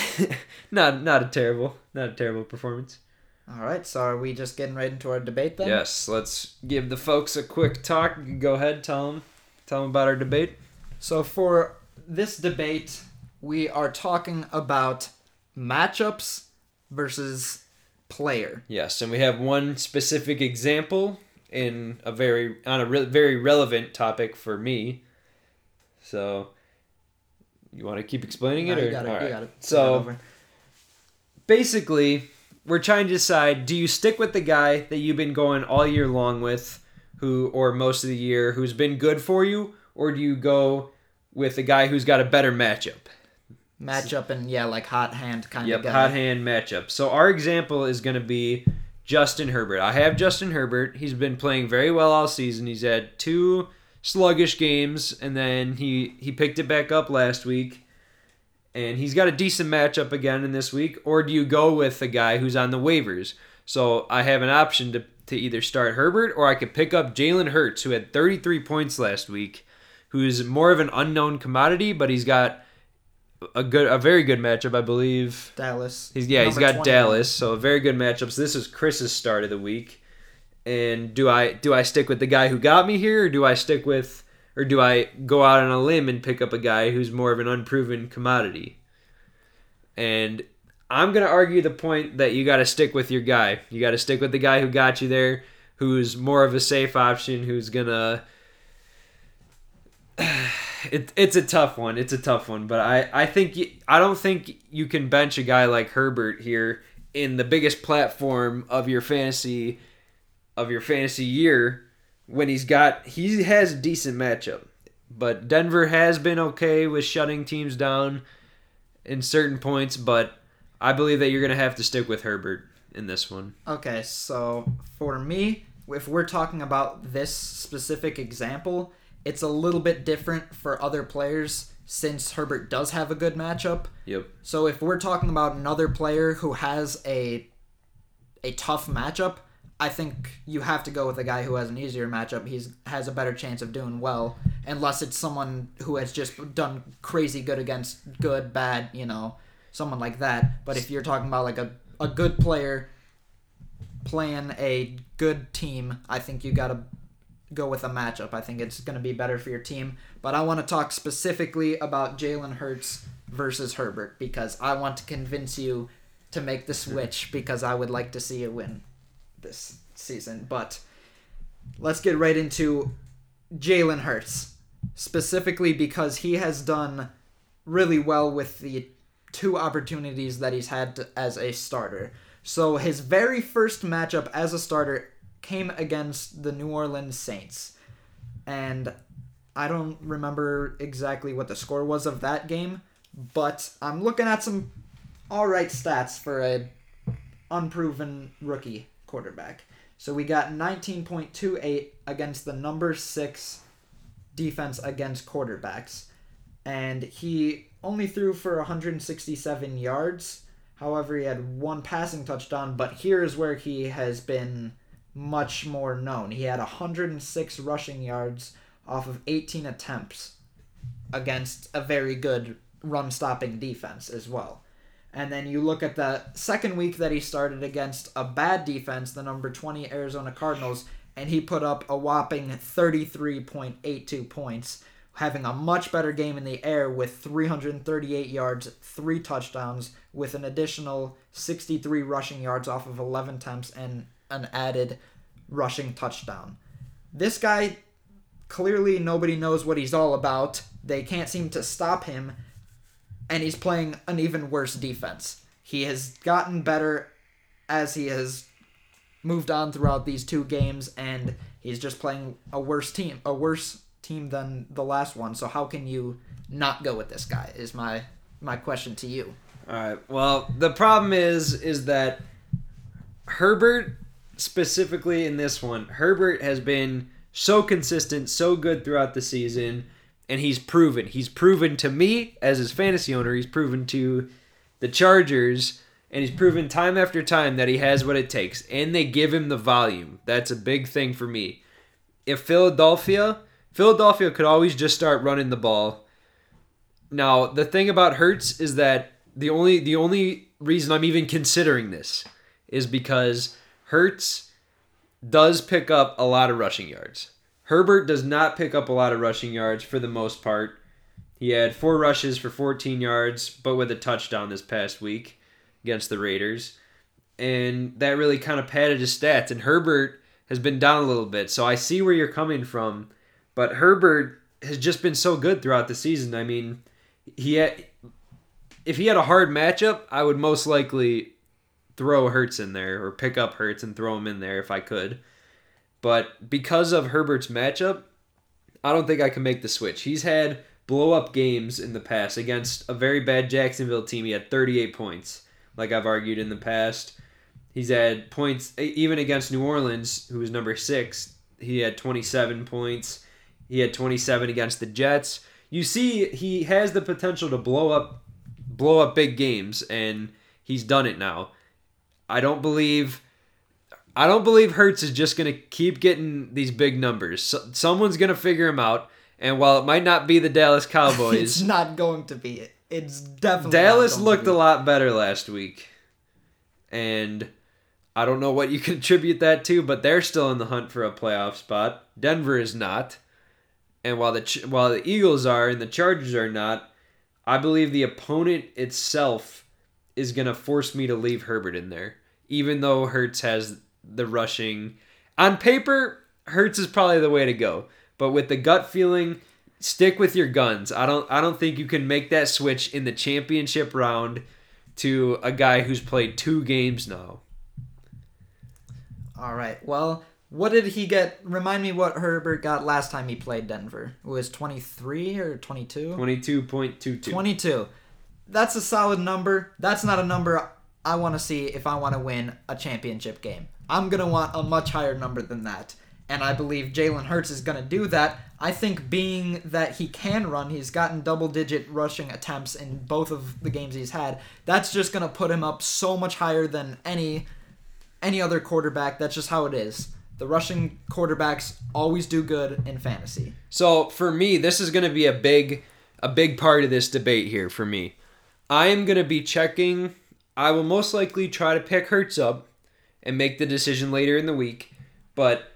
not not a terrible not a terrible performance. All right, so are we just getting right into our debate then? Yes, let's give the folks a quick talk. You can go ahead, tell them tell them about our debate. So for this debate, we are talking about matchups versus player. Yes, and we have one specific example in a very on a re- very relevant topic for me. So you want to keep explaining No, it or you got it. All right. got it. So basically, we're trying to decide: do you stick with the guy that you've been going all year long with, who or most of the year, who's been good for you, or do you go with the guy who's got a better matchup? matchup and yeah, like hot hand kind Yep, of guy. hot hand matchup. So our example is going to be Justin Herbert. I have Justin Herbert. He's been playing very well all season. He's had two sluggish games, and then he he picked it back up last week, and he's got a decent matchup again in this week. Or do you go with the guy who's on the waivers? So I have an option to to either start Herbert or I could pick up Jalen Hurts, who had 33 points last week, who's more of an unknown commodity, but he's got a good, a very good matchup, I believe. Dallas. He's yeah, he's got 21. Dallas, so a very good matchup. So this is Chris's start of the week. And do I do I stick with the guy who got me here, or do I stick with, or do I go out on a limb and pick up a guy who's more of an unproven commodity? And I'm gonna argue the point that you got to stick with your guy. You got to stick with the guy who got you there, who's more of a safe option, who's gonna. It, it's a tough one. It's a tough one, but I, I think you, I don't think you can bench a guy like Herbert here in the biggest platform of your fantasy of your fantasy year when he's got he has a decent matchup. But Denver has been okay with shutting teams down in certain points, but I believe that you're going to have to stick with Herbert in this one. Okay, so for me, if we're talking about this specific example, it's a little bit different for other players since Herbert does have a good matchup. Yep. So if we're talking about another player who has a a tough matchup, I think you have to go with a guy who has an easier matchup. He's has a better chance of doing well, unless it's someone who has just done crazy good against good, bad, you know, someone like that. But if you're talking about like a, a good player playing a good team, I think you gotta go with a matchup. I think it's gonna be better for your team. But I want to talk specifically about Jalen Hurts versus Herbert because I want to convince you to make the switch because I would like to see you win this season. But let's get right into Jalen Hurts, specifically because he has done really well with the two opportunities that he's had to, as a starter. So his very first matchup as a starter came against the New Orleans Saints. And I don't remember exactly what the score was of that game, but I'm looking at some all right stats for a unproven rookie quarterback. So we got 19.28 against the number 6 defense against quarterbacks. And he only threw for 167 yards. However, he had one passing touchdown, but here is where he has been much more known. He had 106 rushing yards off of 18 attempts against a very good run stopping defense as well. And then you look at the second week that he started against a bad defense, the number 20 Arizona Cardinals, and he put up a whopping 33.82 points, having a much better game in the air with 338 yards, three touchdowns, with an additional 63 rushing yards off of 11 attempts and an added rushing touchdown. This guy, clearly nobody knows what he's all about. They can't seem to stop him and he's playing an even worse defense. He has gotten better as he has moved on throughout these two games, and he's just playing a worse team, a worse team than the last one. So how can you not go with this guy? Is my my question to you. All right. Well, the problem is is that Herbert specifically in this one, Herbert has been so consistent, so good throughout the season and he's proven. He's proven to me as his fantasy owner. He's proven to the Chargers, and he's proven time after time that he has what it takes, and they give him the volume. That's a big thing for me. If Philadelphia, Philadelphia could always just start running the ball. Now the thing about Hurts is that the only the only reason I'm even considering this is because Hurts does pick up a lot of rushing yards. Herbert does not pick up a lot of rushing yards for the most part. He had four rushes for 14 yards, but with a touchdown this past week against the Raiders. And that really kind of padded his stats. And Herbert has been down a little bit. So I see where you're coming from. But Herbert has just been so good throughout the season. I mean, he had, if he had a hard matchup, I would most likely throw Hurts in there or pick up Hurts and throw him in there if I could. But because of Herbert's matchup, I don't think I can make the switch. He's had blow up games in the past against a very bad Jacksonville team. He had 38 points, like I've argued in the past. He's had points even against New Orleans, who was number six. He had 27 points. He had 27 against the Jets. You see, he has the potential to blow up, blow up big games, and he's done it now. I don't believe I don't believe Hurts is just going to keep getting these big numbers. So, someone's going to figure him out. And while it might not be the Dallas Cowboys, it's not going to be it. It's definitely Dallas looked a lot better last week. And I don't know what you can attribute that to, but they're still in the hunt for a playoff spot. Denver is not. And while the while the Eagles are and the Chargers are not, I believe the opponent itself is going to force me to leave Herbert in there, even though Hurts has the rushing. On paper, Hurts is probably the way to go, but with the gut feeling, stick with your guns. I don't I don't think you can make that switch in the championship round to a guy who's played two games now. All right. Well, what did he get? Remind me what Herbert got last time he played Denver. It was 23 or 22? 22.22. 22. That's a solid number. That's not a number I want to see if I want to win a championship game. I'm going to want a much higher number than that. And I believe Jalen Hurts is going to do that. I think being that he can run, he's gotten double digit rushing attempts in both of the games he's had. That's just going to put him up so much higher than any any other quarterback. That's just how it is. The rushing quarterbacks always do good in fantasy. So for me, this is going to be a big a big part of this debate here for me. I am going to be checking. I will most likely try to pick Hurts up and make the decision later in the week. But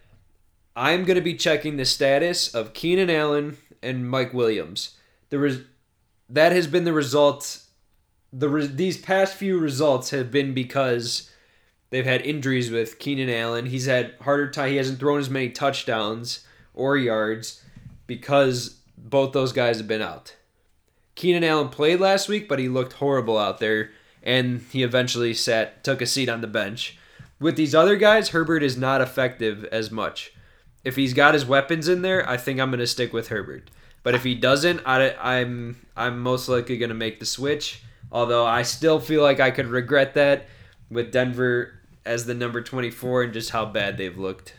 I'm going to be checking the status of Keenan Allen and Mike Williams. The res- that has been the result. The re- these past few results have been because they've had injuries with Keenan Allen. He's had harder time. He hasn't thrown as many touchdowns or yards because both those guys have been out. Keenan Allen played last week, but he looked horrible out there, and he eventually sat took a seat on the bench. With these other guys, Herbert is not effective as much. If he's got his weapons in there, I think I'm going to stick with Herbert. But if he doesn't, I, I'm I'm most likely going to make the switch. Although I still feel like I could regret that with Denver as the number 24 and just how bad they've looked.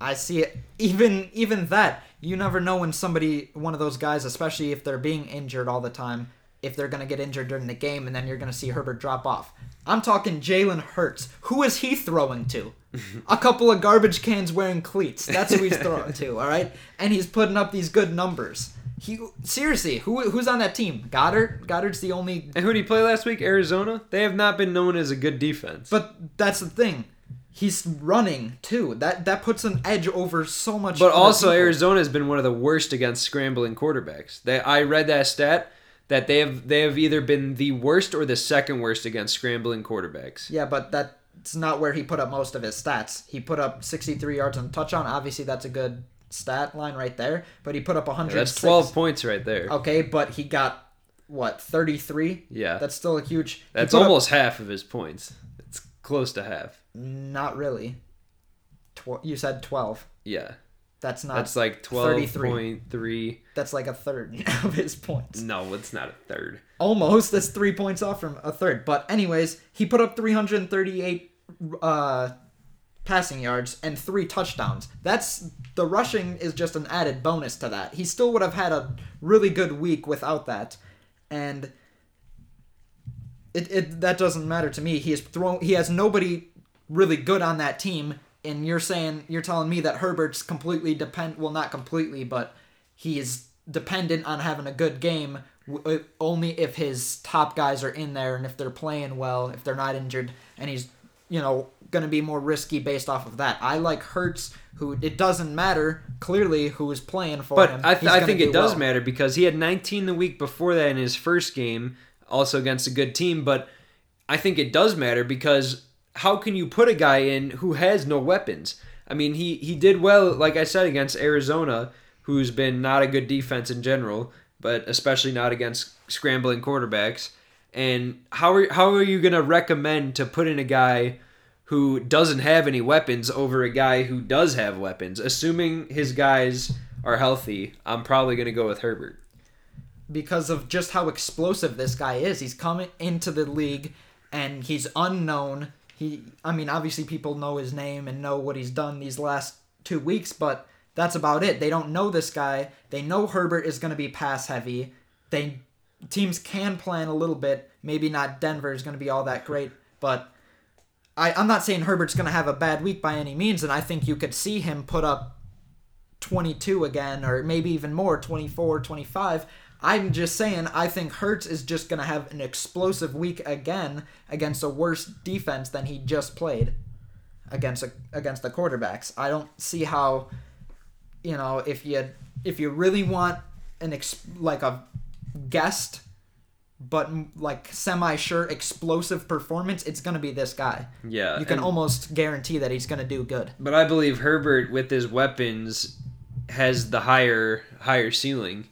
I see it. Even even that, you never know when somebody, one of those guys, especially if they're being injured all the time, if they're going to get injured during the game, and then you're going to see Herbert drop off. I'm talking Jalen Hurts. Who is he throwing to? a couple of garbage cans wearing cleats. That's who he's throwing to, all right? And he's putting up these good numbers. He seriously, who who's on that team? Goedert. Goedert's the only. And who did he play last week? Arizona. They have not been known as a good defense. But that's the thing. He's running too. That that puts an edge over so much. But also, people. Arizona has been one of the worst against scrambling quarterbacks. They, I read that stat that they have they have either been the worst or the second worst against scrambling quarterbacks. Yeah, but that's not where he put up most of his stats. He put up 63 yards on touchdown. Obviously, that's a good stat line right there. But he put up 100. That's 12 points right there. Okay, but he got what 33. Yeah. That's still a huge. That's put up- almost half of his points. It's close to half. not really. Tw- you said 12. Yeah. That's not. That's like 12.3. that's like a third of his points. No, it's not a third. Almost. That's three points off from a third. But anyways, he put up 338 uh, passing yards and three touchdowns. That's the rushing is just an added bonus to that. He still would have had a really good week without that, and it, it that doesn't matter to me. He is thrown. He has nobody really good on that team, and you're saying you're telling me that Herbert's completely depend. Well, not completely, but he is dependent on having a good game w- uh, only if his top guys are in there and if they're playing well, if they're not injured, and he's you know going to be more risky based off of that. I like Hurts, who it doesn't matter clearly who is playing for But him. I, th- I think do it does well. matter because he had 19 the week before that in his first game, also against a good team. But I think it does matter because how can you put a guy in who has no weapons? I mean, he, he did well, like I said, against Arizona, who's been not a good defense in general, but especially not against scrambling quarterbacks. And how are, how are you to recommend to put in a guy who doesn't have any weapons over a guy who does have weapons? Assuming his guys are healthy, I'm probably to go with Herbert. because of just how explosive this guy is. He's coming into the league and he's unknown. He I mean obviously people know his name and know what he's done these last 2 weeks, but that's about it. They don't know this guy. They know Herbert is going to be pass heavy. They teams can plan a little bit. Maybe not Denver is going to be all that great, but I, I'm not saying Herbert's going to have a bad week by any means, and I think you could see him put up 22 again, or maybe even more, 24, 25. I'm just saying, I think Hurts is just going to have an explosive week again against a worse defense than he just played against a, against the quarterbacks. I don't see how, you know, if you if you really want an ex, like a guest, but mm, like semi sure explosive performance, it's going to be this guy. Yeah. You can almost guarantee that he's going to do good. But I believe Herbert with his weapons has the higher higher ceiling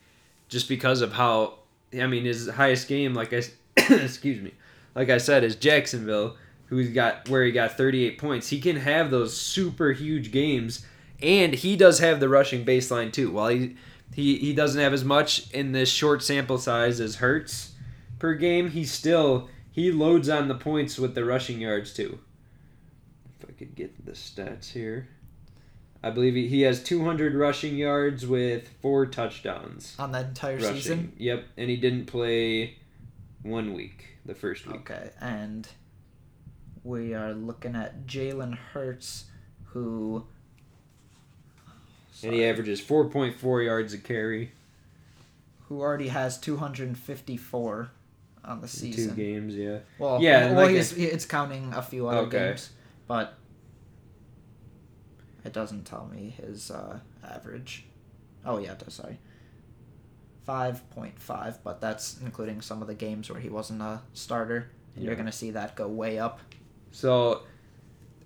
just because of how I mean his highest game like I excuse me like I said is Jacksonville who's got where he got 38 points. He can have those super huge games and he does have the rushing baseline too. While he he, he doesn't have as much in this short sample size as Hurts per game he still he loads on the points with the rushing yards too. If I could get the stats here I believe he, he has 200 rushing yards with four touchdowns On that entire rushing. season. Yep, and he didn't play one week, the first week. Okay, and we are looking at Jalen Hurts, who. And he averages 4.4 yards a carry who already has 254 on the season. two games, yeah. Well, Yeah, well, like he's, it's counting a few other Okay. games, but it doesn't tell me his uh, average. Oh yeah, it does. Sorry, five point five, but that's including some of the games where he wasn't a starter. You're gonna see that go way up. So,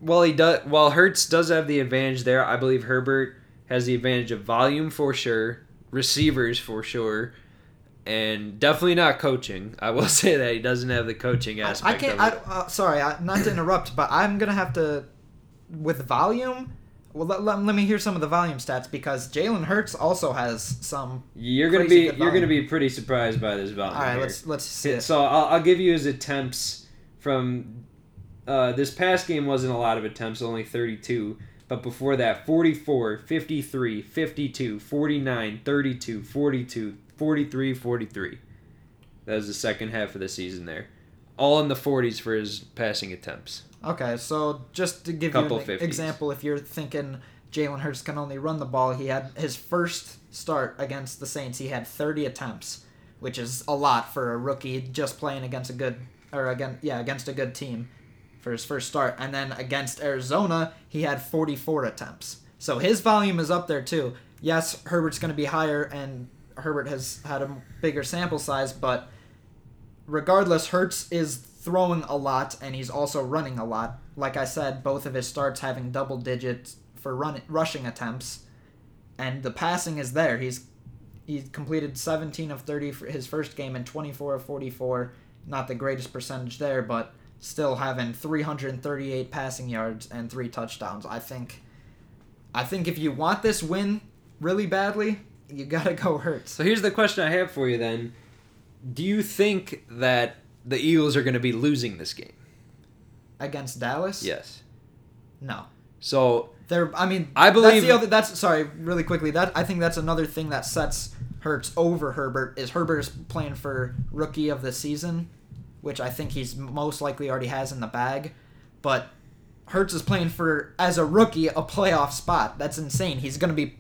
while he does, while Hurts does have the advantage there, I believe Herbert has the advantage of volume for sure, receivers for sure, and definitely not coaching. I will say that he doesn't have the coaching I, aspect. I can't. of I, uh, sorry, I, not to interrupt, but I'm gonna have to with volume. Well, let, let, let me hear some of the volume stats because Jalen Hurts also has some. You're gonna be you're gonna be pretty surprised by this volume. All right, here. let's let's see. it. So I'll, I'll give you his attempts from uh, this past game wasn't a lot of attempts, only 32. But before that, 44, 53, 52, 49, 32, 42, 43, 43. That was the second half of the season there. All in the 40s for his passing attempts. Okay, so just to give Couple you an 50s. example, if you're thinking Jalen Hurts can only run the ball, he had his first start against the Saints. He had 30 attempts, which is a lot for a rookie just playing against a good or again yeah against a good team for his first start. And then against Arizona, he had 44 attempts. So his volume is up there too. Yes, Herbert's going to be higher, and Herbert has had a bigger sample size, but regardless, Hurts is throwing a lot and he's also running a lot. Like I said, both of his starts having double digits for run rushing attempts, and the passing is there. He's he completed 17 of 30 for his first game and 24 of 44. Not the greatest percentage there, but still having 338 passing yards and three touchdowns. I think I think if you want this win really badly, you gotta go Hurts. So here's the question I have for you then. Do you think that the Eagles are going to be losing this game? Against Dallas? Yes. No. So They're, I mean, I That's believe- the other. That's sorry, really quickly. That I think that's another thing that sets Hurts over Herbert is Herbert's is playing for rookie of the season, which I think he's most likely already has in the bag, but Hurts is playing for as a rookie a playoff spot. That's insane. He's going to be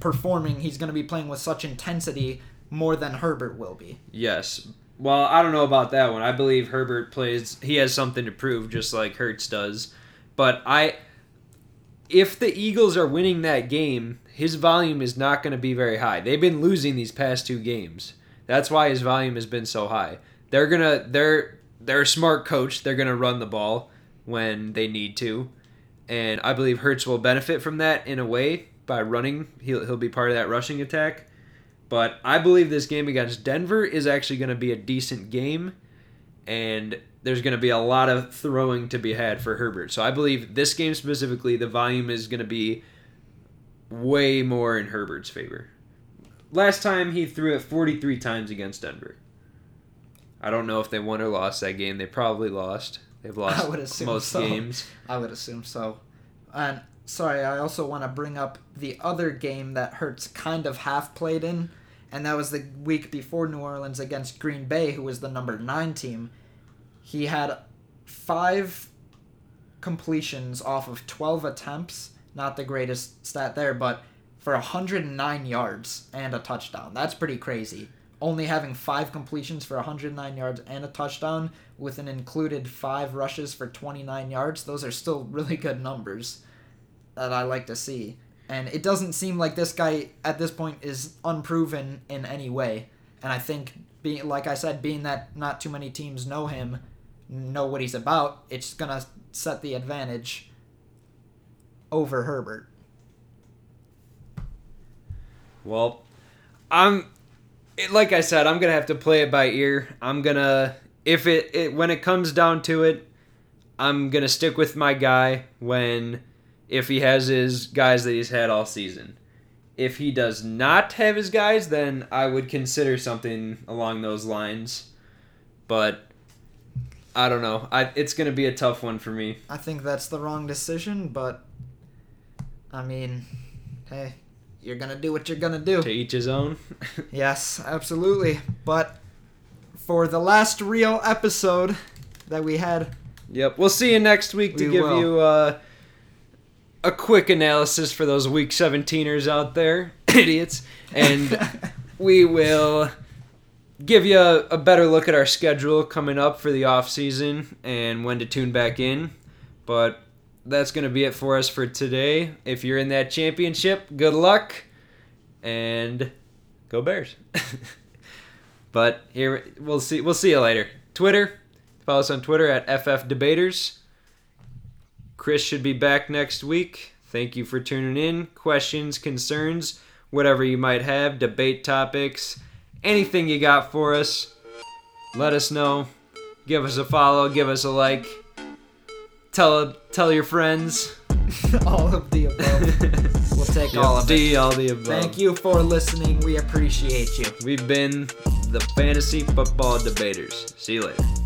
performing. He's going to be playing with such intensity more than Herbert will be. Yes. Well, I don't know about that one. I believe Herbert plays. He has something to prove, just like Hurts does. But I, if the Eagles are winning that game, his volume is not going to be very high. They've been losing these past two games. That's why his volume has been so high. They're gonna. They're they're a smart coach. They're gonna run the ball when they need to, and I believe Hurts will benefit from that in a way by running. He'll he'll be part of that rushing attack. But I believe this game against Denver is actually going to be a decent game, and there's going to be a lot of throwing to be had for Herbert. So I believe this game specifically, the volume is going to be way more in Herbert's favor. Last time he threw it 43 times against Denver. I don't know if they won or lost that game. They probably lost. They've lost I would assume most so. games. I would assume so. And sorry, I also want to bring up the other game that Hurts kind of half played in, and that was the week before New Orleans against Green Bay, who was the number nine team. He had five completions off of 12 attempts. Not the greatest stat there, but for 109 yards and a touchdown. That's pretty crazy. Only having five completions for 109 yards and a touchdown with an included five rushes for 29 yards, those are still really good numbers that I like to see. And it doesn't seem like this guy at this point is unproven in any way. And I think, being like I said, being that not too many teams know him, know what he's about, it's gonna set the advantage over Herbert. Well, I'm like I said, I'm gonna have to play it by ear. I'm gonna if it, it when it comes down to it, I'm gonna stick with my guy when if he has his guys that he's had all season. If he does not have his guys, then I would consider something along those lines. But I don't know. I it's gonna be a tough one for me. I think that's the wrong decision, but I mean, hey, you're gonna do what you're gonna do. To each his own. Yes, absolutely. But for the last real episode that we had, Yep. We'll see you next week to We give will. you uh, a quick analysis for those week 17ers out there, idiots. And we will give you a, a better look at our schedule coming up for the off season and when to tune back in. But that's going to be it for us for today. If you're in that championship, good luck and go Bears. but here we'll see we'll see you later. Twitter, follow us on Twitter at FF Debaters. Chris should be back next week. Thank you for tuning in. Questions, concerns, whatever you might have, debate topics, anything you got for us, let us know. Give us a follow, give us a like. Tell tell your friends. all of the above. We'll take all of it. All the above. Thank you for listening. We appreciate you. We've been the Fantasy Football Debaters. See you later.